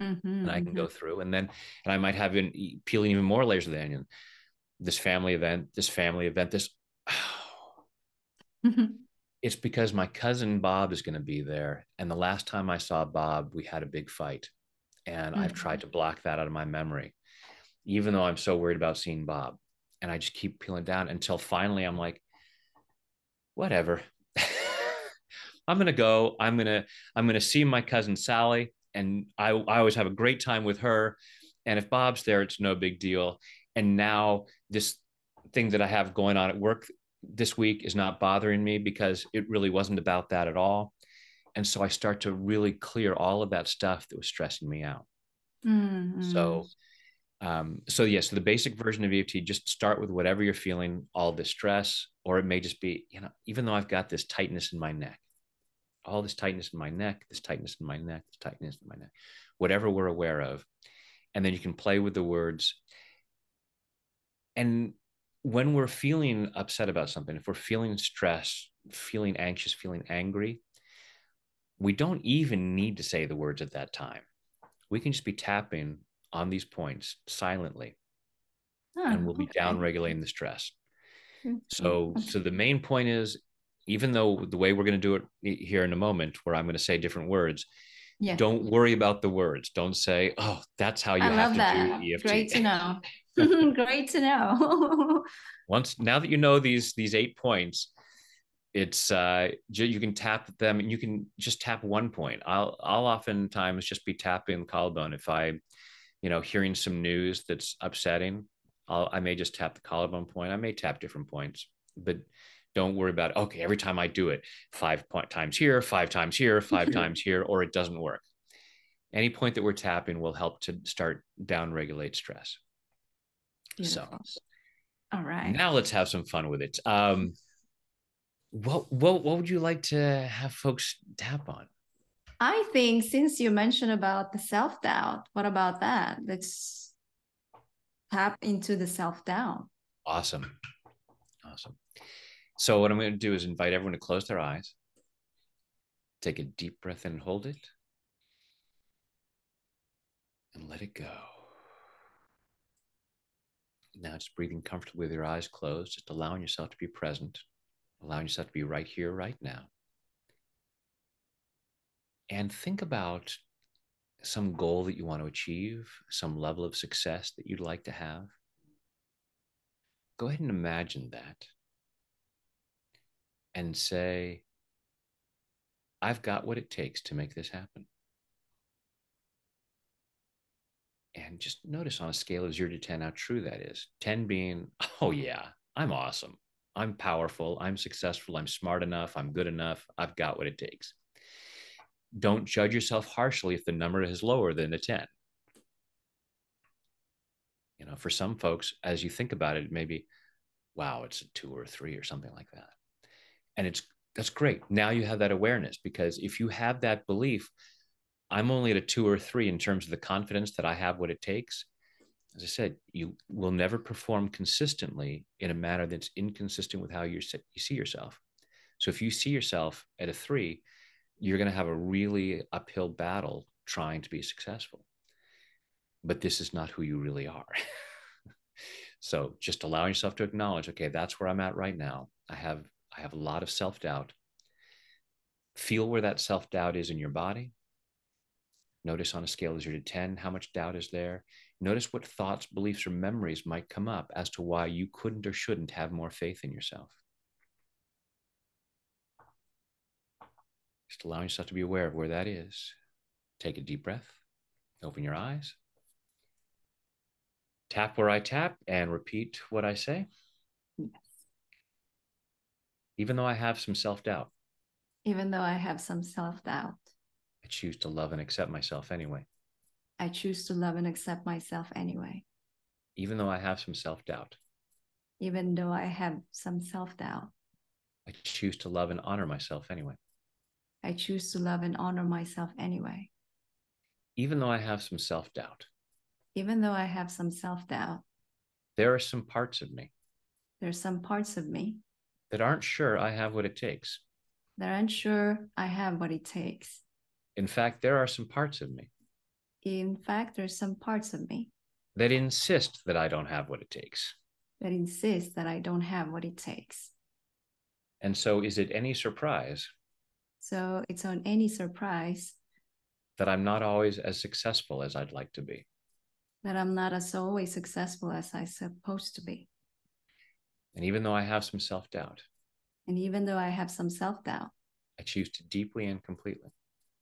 mm-hmm, and I can mm-hmm. go through and then and I might have been peeling even more layers of the onion. This family event, this family event, this oh. mm-hmm. it's because my cousin Bob is going to be there. And the last time I saw Bob, we had a big fight. And mm-hmm. I've tried to block that out of my memory, even though I'm so worried about seeing Bob. And I just keep peeling down until finally I'm like, whatever. I'm gonna go. I'm gonna I'm gonna see my cousin Sally and I, I always have a great time with her. And if Bob's there, it's no big deal. And now this thing that I have going on at work this week is not bothering me because it really wasn't about that at all. And so I start to really clear all of that stuff that was stressing me out. Mm-hmm. So, um, so yes, yeah, so the basic version of EFT, just start with whatever you're feeling, all the stress, or it may just be, you know, even though I've got this tightness in my neck, all this tightness in my neck, this tightness in my neck, this tightness in my neck, whatever we're aware of. And then you can play with the words. And when we're feeling upset about something, if we're feeling stressed, feeling anxious, feeling angry, we don't even need to say the words at that time. We can just be tapping on these points silently, oh, and we'll be okay. down regulating the stress. Hmm, hmm, so, so the main point is even though the way we're going to do it here in a moment, where I'm going to say different words, yeah. don't worry about the words. Don't say, "Oh, that's how you I have to that. do EFT." Great to know. Great to know. Once now that you know these these eight points, it's uh you can tap them and you can just tap one point. I'll I'll oftentimes just be tapping the collarbone if I, you know, hearing some news that's upsetting. I'll I may just tap the collarbone point. I may tap different points, but don't worry about okay every time i do it five point times here five times here five times here or it doesn't work. Any point that we're tapping will help to start down regulate stress Beautiful. so all right. now let's have some fun with it. Um what what what would you like to have folks tap on? I think since you mentioned about the self-doubt what about that? Let's tap into the self-doubt. Awesome. Awesome so what I'm going to do is invite everyone to close their eyes. Take a deep breath and hold it. And let it go. Now just breathing comfortably with your eyes closed, just allowing yourself to be present, allowing yourself to be right here, right now. And think about some goal that you want to achieve, some level of success that you'd like to have. go ahead and imagine that and say, I've got what it takes to make this happen. And just notice on a scale of zero to 10 how true that is. 10 being, oh, yeah, I'm awesome. I'm powerful. I'm successful. I'm smart enough. I'm good enough. I've got what it takes. Don't judge yourself harshly if the number is lower than a 10. You know, for some folks, as you think about it, maybe, wow, it's a two or three or something like that. And it's that's great. Now you have that awareness because if you have that belief, I'm only at a two or three in terms of the confidence that I have what it takes. As I said, you will never perform consistently in a manner that's inconsistent with how you see yourself. So if you see yourself at a three, you're going to have a really uphill battle trying to be successful. But this is not who you really are. so just allow yourself to acknowledge, okay, that's where I'm at right now. I have I have a lot of self-doubt. Feel where that self-doubt is in your body. Notice on a scale of zero to 10, how much doubt is there. Notice what thoughts, beliefs, or memories might come up as to why you couldn't or shouldn't have more faith in yourself. Just allowing yourself to be aware of where that is. Take a deep breath, open your eyes, tap where I tap, and repeat what I say. Even though I have some self doubt. Even though I have some self doubt. I choose to love and accept myself anyway. I choose to love and accept myself anyway. Even though I have some self doubt. Even though I have some self doubt. I choose to love and honor myself anyway. I choose to love and honor myself anyway. Even though I have some self doubt. Even though I have some self doubt. There are some parts of me. There are some parts of me that aren't sure I have what it takes. That aren't sure I have what it takes. In fact, there are some parts of me. In fact, there's some parts of me that insist that I don't have what it takes. That insist that I don't have what it takes. And so, is it any surprise? So, it's on any surprise that I'm not always as successful as I'd like to be. That I'm not as always successful as I'm supposed to be. And even though I have some self doubt, and even though I have some self doubt, I choose to deeply and completely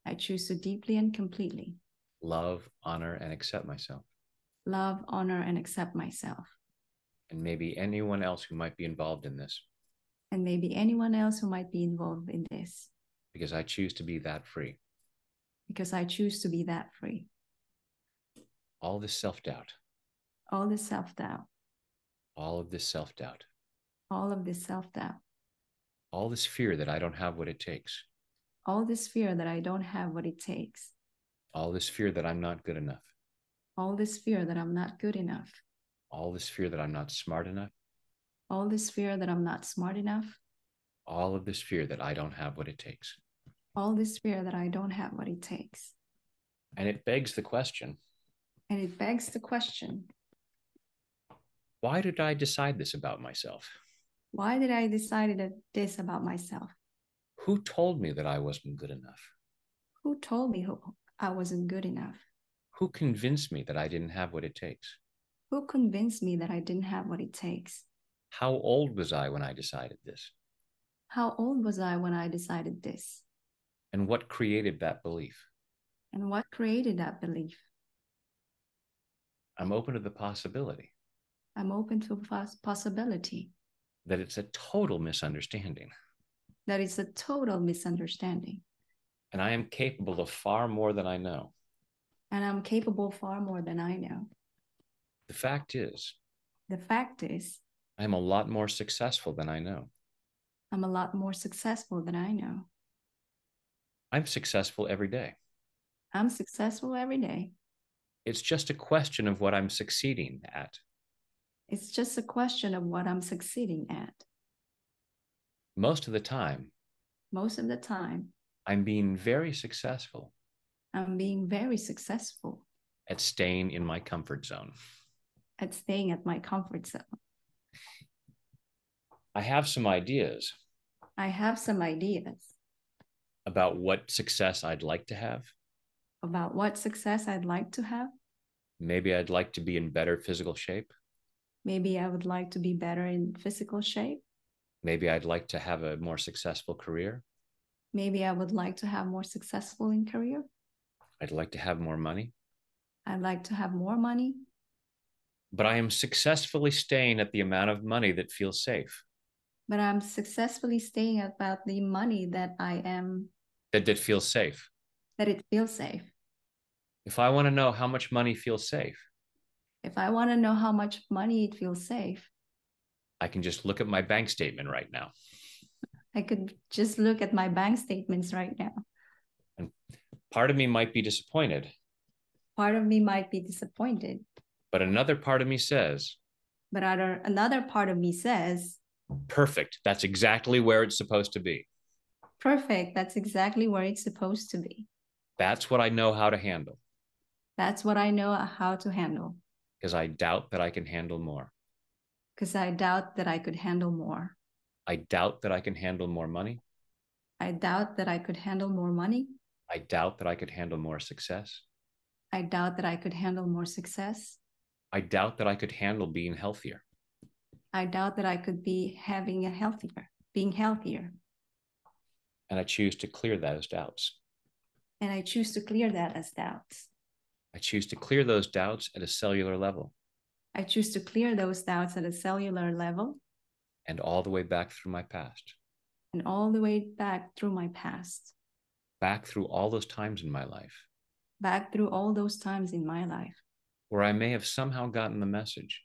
I choose to deeply and completely love, honor, and accept myself. Love, honor, and accept myself. And maybe anyone else who might be involved in this. And maybe anyone else who might be involved in this. Because I choose to be that free. Because I choose to be that free. All this self doubt. All this self doubt. All of this self doubt. All of this self doubt. All this fear that I don't have what it takes all this fear that I don't have what it takes, all this fear that I'm not good enough, all this fear that I'm not good enough, all this fear that I'm not smart enough, all this fear that I'm not smart enough, all of this fear that I don't have what it takes, all this fear that I don't have what it takes. And it begs the question. And it begs the question why did I decide this about myself? Why did I decide this about myself? Who told me that I wasn't good enough? Who told me who I wasn't good enough? Who convinced me that I didn't have what it takes? Who convinced me that I didn't have what it takes? How old was I when I decided this? How old was I when I decided this? And what created that belief? And what created that belief? I'm open to the possibility. I'm open to a possibility. That it's a total misunderstanding that is a total misunderstanding. And I am capable of far more than I know. And I'm capable far more than I know. The fact is, the fact is, I'm a lot more successful than I know. I'm a lot more successful than I know. I'm successful every day. I'm successful every day. It's just a question of what I'm succeeding at. It's just a question of what I'm succeeding at most of the time, most of the time, I'm being very successful. I'm being very successful at staying in my comfort zone. At staying at my comfort zone. I have some ideas. I have some ideas about what success I'd like to have. About what success I'd like to have. Maybe I'd like to be in better physical shape. Maybe I would like to be better in physical shape. Maybe I'd like to have a more successful career. Maybe I would like to have more successful in career. I'd like to have more money. I'd like to have more money. But I am successfully staying at the amount of money that feels safe, But I'm successfully staying at about the money that I am that, that feels safe. that it feels safe. If I want to know how much money feels safe, If I want to know how much money it feels safe, I can just look at my bank statement right now. I could just look at my bank statements right now. And part of me might be disappointed, Part of me might be disappointed, but another part of me says, but other another part of me says, perfect. That's exactly where it's supposed to be. perfect, that's exactly where it's supposed to be. That's what I know how to handle That's what I know how to handle because I doubt that I can handle more. because I doubt that I could handle more. I doubt that I can handle more money. I doubt that I could handle more money. I doubt that I could handle more success. I doubt that I could handle more success. I doubt that I could handle being healthier. I doubt that I could be having a healthier, being healthier. And I choose to clear those doubts. And I choose to clear that as doubts. I choose to clear those doubts at a cellular level. I choose to clear those doubts at a cellular level. And all the way back through my past, and all the way back through my past, back through all those times in my life. Back through all those times in my life. Where I may have somehow gotten the message.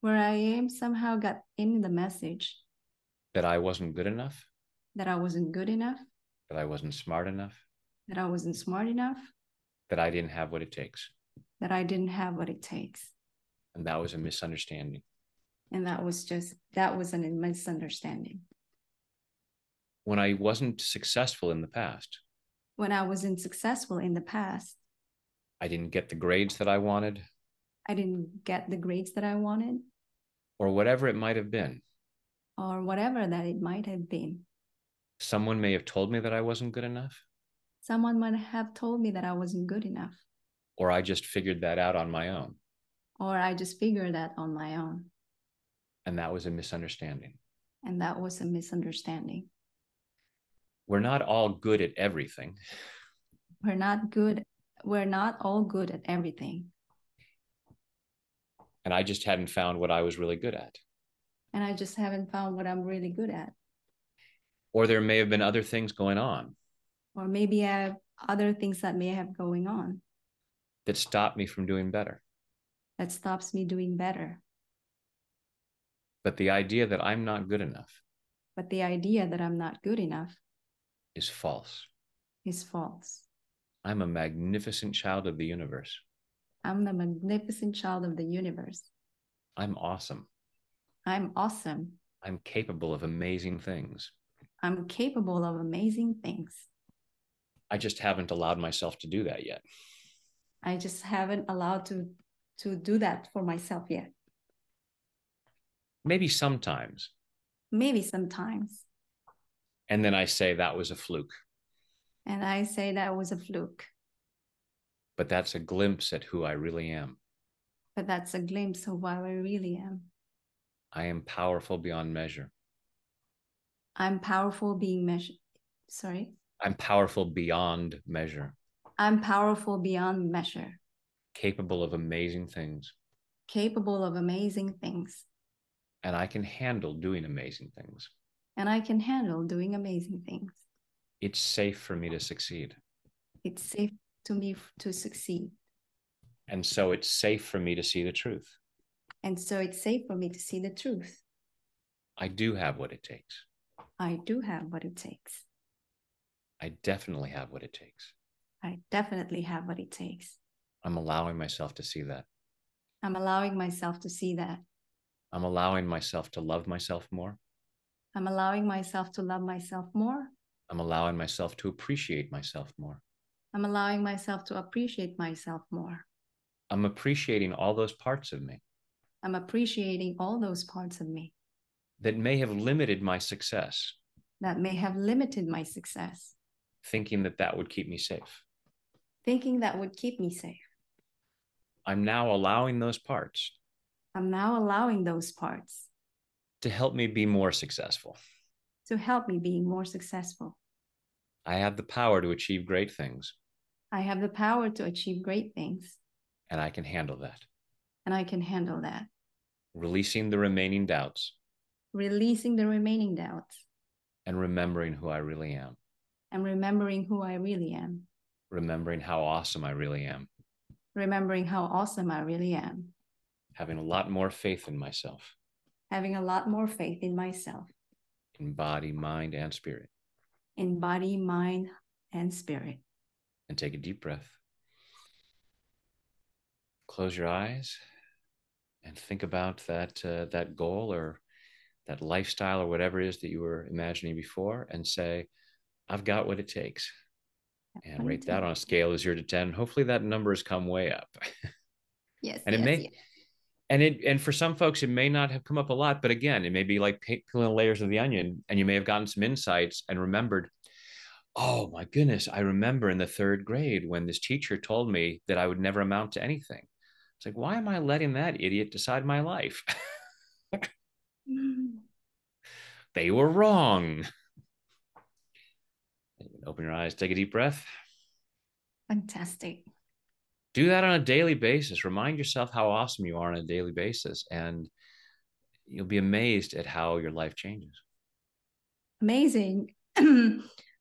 Where I am somehow got in the message. That I wasn't good enough, that I wasn't good enough, that I wasn't smart enough, that I wasn't smart enough, that I didn't have what it takes. that I didn't have what it takes. And that was a misunderstanding. And that was just, that was a misunderstanding. When I wasn't successful in the past, When I wasn't successful in the past, I didn't get the grades that I wanted, I didn't get the grades that I wanted, or whatever it might have been. or whatever that it might have been. Someone may have told me that I wasn't good enough, Someone might have told me that I wasn't good enough, or I just figured that out on my own. or I just figured that on my own. And that was a misunderstanding. And that was a misunderstanding. We're not all good at everything. We're not good. We're not all good at everything. And I just hadn't found what I was really good at. And I just haven't found what I'm really good at. Or there may have been other things going on Or maybe I have other things that may have going on that stop me from doing better. that stops me doing better. But the idea that I'm not good enough But the idea that I'm not good enough is false. is false. I'm a magnificent child of the universe. I'm the magnificent child of the universe. I'm awesome. I'm awesome. I'm capable of amazing things. I'm capable of amazing things. I just haven't allowed myself to do that yet. I just haven't allowed to to do that for myself yet. Maybe sometimes. Maybe sometimes. And then I say that was a fluke. And I say that was a fluke, But that's a glimpse at who I really am. but that's a glimpse of who I really am. I am powerful beyond measure. I'm powerful being measured. Sorry. I'm powerful beyond measure, I'm powerful beyond measure, capable of amazing things, capable of amazing things, and I can handle doing amazing things. and I can handle doing amazing things. It's safe for me to succeed. It's safe to me to succeed. And so it's safe for me to see the truth. And so it's safe for me to see the truth. I do have what it takes. I do have what it takes. I definitely have what it takes. I definitely have what it takes. I'm allowing myself to see that. I'm allowing myself to see that. I'm allowing myself to love myself more. I'm allowing myself to love myself more. I'm allowing myself to appreciate myself more. I'm allowing myself to appreciate myself more. I'm appreciating all those parts of me I'm appreciating all those parts of me that may have limited my success, that may have limited my success, thinking that that would keep me safe. thinking that would keep me safe. I'm now allowing those parts I'm now allowing those parts to help me be more successful. To help me being more successful. I have the power to achieve great things. I have the power to achieve great things. And I can handle that. And I can handle that. Releasing the remaining doubts. Releasing the remaining doubts. And remembering who I really am. And remembering who I really am. Remembering how awesome I really am. Remembering how awesome I really am. Having a lot more faith in myself. Having a lot more faith in myself. In body, mind, and spirit. In body, mind, and spirit. And take a deep breath. Close your eyes and think about that uh, that goal or that lifestyle or whatever it is that you were imagining before and say i've got what it takes and rate that on a scale of 0 to 10 hopefully that number has come way up yes and it yes, may yes. and it and for some folks it may not have come up a lot but again it may be like peeling layers of the onion and you may have gotten some insights and remembered oh my goodness i remember in the third grade when this teacher told me that i would never amount to anything it's like, why am I letting that idiot decide my life? Mm. they were wrong. Open your eyes, take a deep breath. Fantastic. Do that on a daily basis. Remind yourself how awesome you are on a daily basis, and you'll be amazed at how your life changes. Amazing.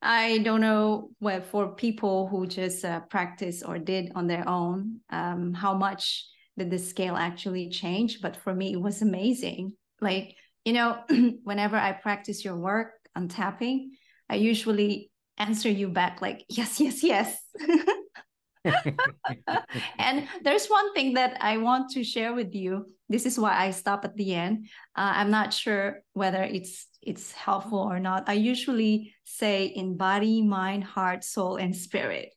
I don't know what for people who just uh, practice or did on their own, um, how much did the scale actually change? But for me, it was amazing. Like, you know, whenever I practice your work on tapping, I usually answer you back like, yes, yes, yes. and there's one thing that I want to share with you. This is why I stop at the end. Uh, I'm not sure whether it's it's helpful or not. I usually say in body, mind, heart, soul, and spirit.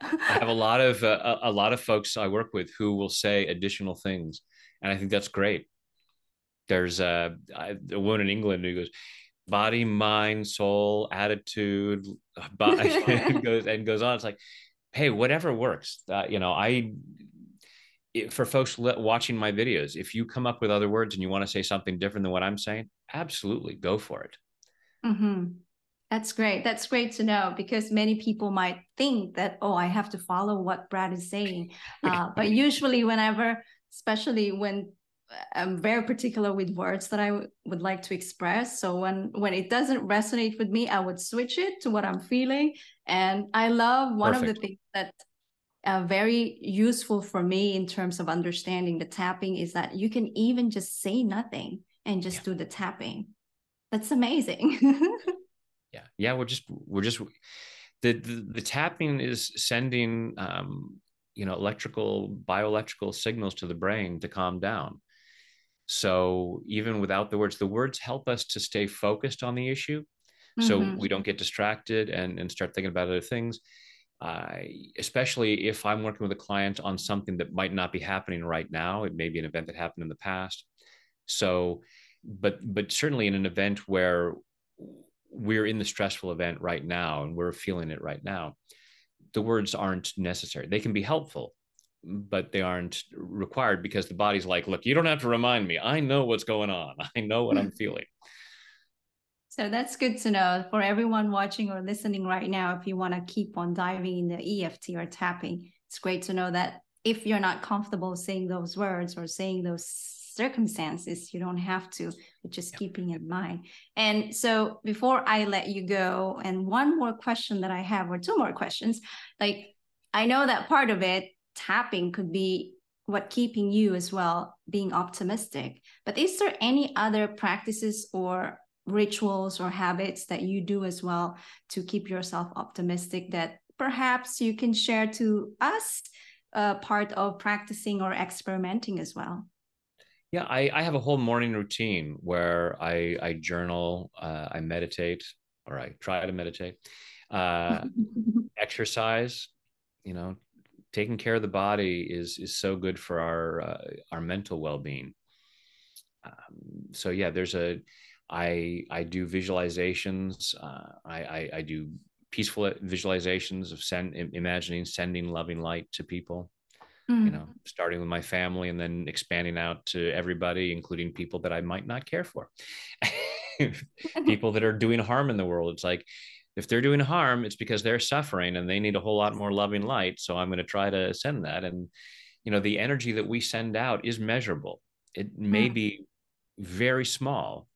I have a lot of uh, a lot of folks I work with who will say additional things, and I think that's great. There's a, a woman in England who goes, body, mind, soul, attitude, body, goes and goes on. It's like, hey, whatever works. Uh, you know, I for folks watching my videos, if you come up with other words and you want to say something different than what I'm saying, absolutely go for it. Mm-hmm. That's great. That's great to know because many people might think that, oh, I have to follow what Brad is saying. Uh, but usually, whenever, especially when I'm very particular with words that I w- would like to express. So when when it doesn't resonate with me, I would switch it to what I'm feeling. And I love one Perfect. of the things that uh, very useful for me in terms of understanding the tapping is that you can even just say nothing and just yeah. do the tapping. That's amazing. yeah, yeah. We're just we're just the the, the tapping is sending um, you know electrical bioelectrical signals to the brain to calm down. So even without the words, the words help us to stay focused on the issue, so mm-hmm. we don't get distracted and and start thinking about other things uh, especially if I'm working with a client on something that might not be happening right now. It may be an event that happened in the past. So, but but certainly in an event where we're in the stressful event right now and we're feeling it right now, the words aren't necessary. They can be helpful, but they aren't required because the body's like, look, you don't have to remind me. I know what's going on. I know what I'm feeling. So that's good to know for everyone watching or listening right now. If you want to keep on diving in the EFT or tapping, it's great to know that if you're not comfortable saying those words or saying those circumstances, you don't have to, but just yep. keeping in mind. And so before I let you go, and one more question that I have, or two more questions, like I know that part of it, tapping could be what keeping you as well being optimistic. But is there any other practices or rituals or habits that you do as well to keep yourself optimistic that perhaps you can share to us uh, part of practicing or experimenting as well? Yeah i, I have a whole morning routine where i i journal uh, i meditate or i try to meditate uh, exercise you know taking care of the body is is so good for our uh, our mental well-being um, so yeah there's a I I do visualizations. Uh, I, I, I do peaceful visualizations of send imagining sending loving light to people. mm-hmm. you know starting with my family and then expanding out to everybody including people that i might not care for people that are doing harm in the world it's like if they're doing harm it's because they're suffering and they need a whole lot more loving light so i'm going to try to send that. And you know the energy that we send out is measurable. It may mm. be very small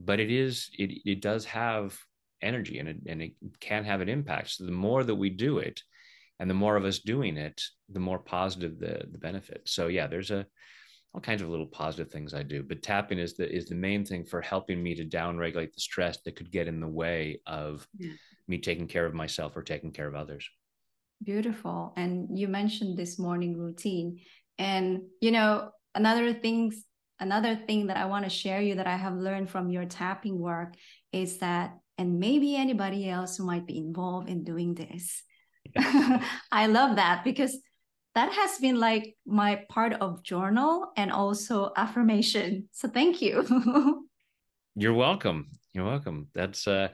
but it is it, it does have energy and it, and it can have an impact. So the more that we do it and the more of us doing it the more positive the the benefit. So yeah there's a all kinds of little positive things i do but tapping is the is the main thing for helping me to downregulate the stress that could get in the way of yeah. me taking care of myself or taking care of others. Beautiful and you mentioned this morning routine and you know another things another thing that i want to share you that i have learned from your tapping work is that and maybe anybody else who might be involved in doing this. I love that because that has been like my part of journal and also affirmation. So thank you. You're welcome. You're welcome. That's uh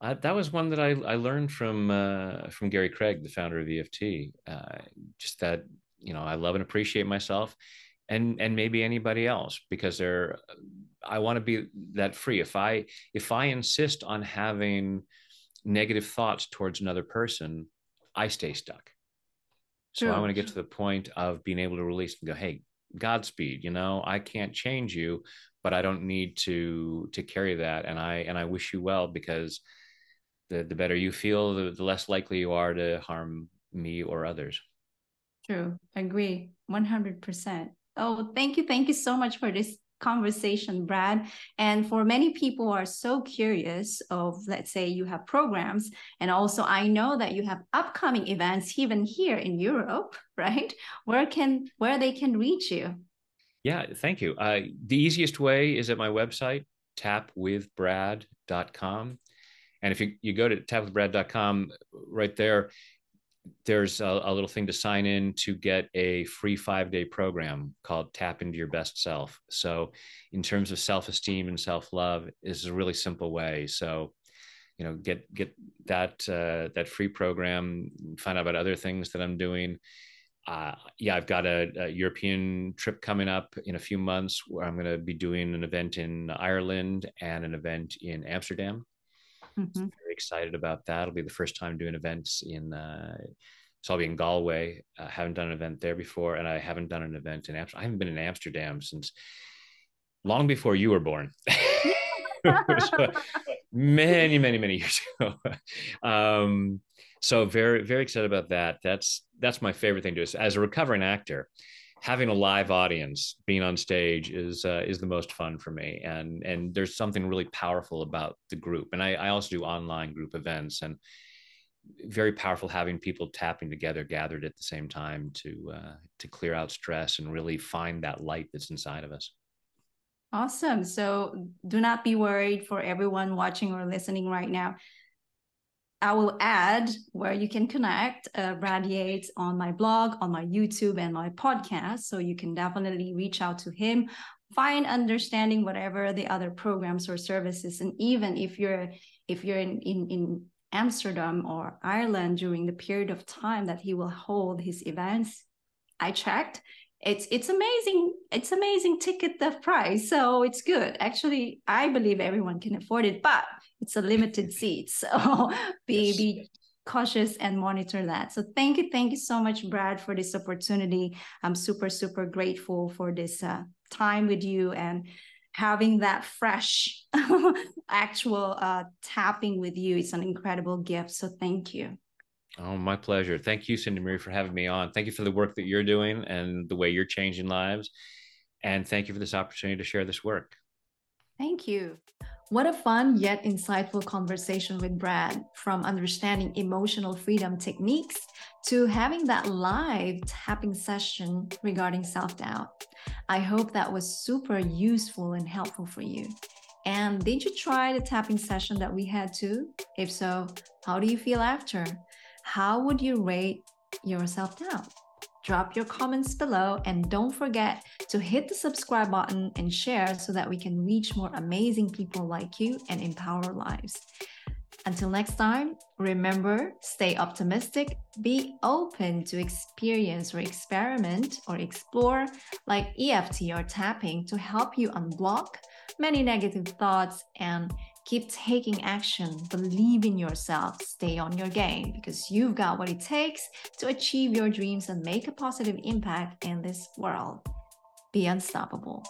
I, that was one that I, I learned from uh, from Gary Craig, the founder of EFT. Uh, just that you know I love and appreciate myself, and and maybe anybody else because they're I want to be that free. If I if I insist on having negative thoughts towards another person, I stay stuck. So. I want to get to the point of being able to release and go, hey, Godspeed, you know, I can't change you, but I don't need to to carry that. And I and I wish you well because the the better you feel, the, the less likely you are to harm me or others. True. Agree. 100%. Oh, thank you. Thank you so much for this conversation, Brad. And for many people are so curious of, let's say you have programs, and also I know that you have upcoming events even here in Europe, right? Where can where they can reach you? Yeah, thank you. Uh, the easiest way is at my website, tapwithbrad.com. And if you, you go to tapwithbrad.com, right there, there's a, a, little thing to sign in to get a free five day program called Tap into Your Best Self. So, in terms of self esteem and self love, is a really simple way. So, you know, get get that uh, that free program, find out about other things that I'm doing. Uh, yeah, I've got a, a, European trip coming up in a few months where I'm going to be doing an event in Ireland and an event in Amsterdam. Mm-hmm. Excited about that. It'll be the first time doing events in. Uh, so I'll be in Galway. I haven't done an event there before, and I haven't done an event in Amsterdam. I haven't been in Amsterdam since long before you were born. so, many, many, many years ago. um, so very, very excited about that. That's that's my favorite thing to do. As a recovering actor, having a live audience, being on stage is uh, is the most fun for me. And and there's something really powerful about the group. And I, I also do online group events and very powerful having people tapping together, gathered at the same time to uh, to clear out stress and really find that light that's inside of us. Awesome. So do not be worried for everyone watching or listening right now. I will add where you can connect uh, Brad Yates on my blog, on my YouTube, and my podcast. So you can definitely reach out to him, find understanding whatever the other programs or services, and even if you're if you're in in, in Amsterdam or Ireland during the period of time that he will hold his events, I checked. It's it's amazing it's amazing ticket the price. So it's good. Actually i believe everyone can afford it but it's a limited seat so be yes. be cautious and monitor that so thank you thank you so much brad for this opportunity i'm super super grateful for this uh, time with you and having that fresh actual uh, tapping with you is an incredible gift so thank you Oh, my pleasure. Thank you, Sami Marie, for having me on. Thank you for the work that you're doing and the way you're changing lives. And thank you for this opportunity to share this work. Thank you. What a fun yet insightful conversation with Brad from understanding emotional freedom techniques to having that live tapping session regarding self doubt. I hope that was super useful and helpful for you. And did you try the tapping session that we had too? If so, how do you feel after? How would you rate yourself down? Drop your comments below and don't forget to hit the subscribe button and share so that we can reach more amazing people like you and empower lives. Until next time, remember stay optimistic, be open to experience or experiment or explore, like EFT or tapping, to help you unblock many negative thoughts and keep taking action. Believe in yourself, stay on your game because you've got what it takes to achieve your dreams and make a positive impact in this world. Be unstoppable.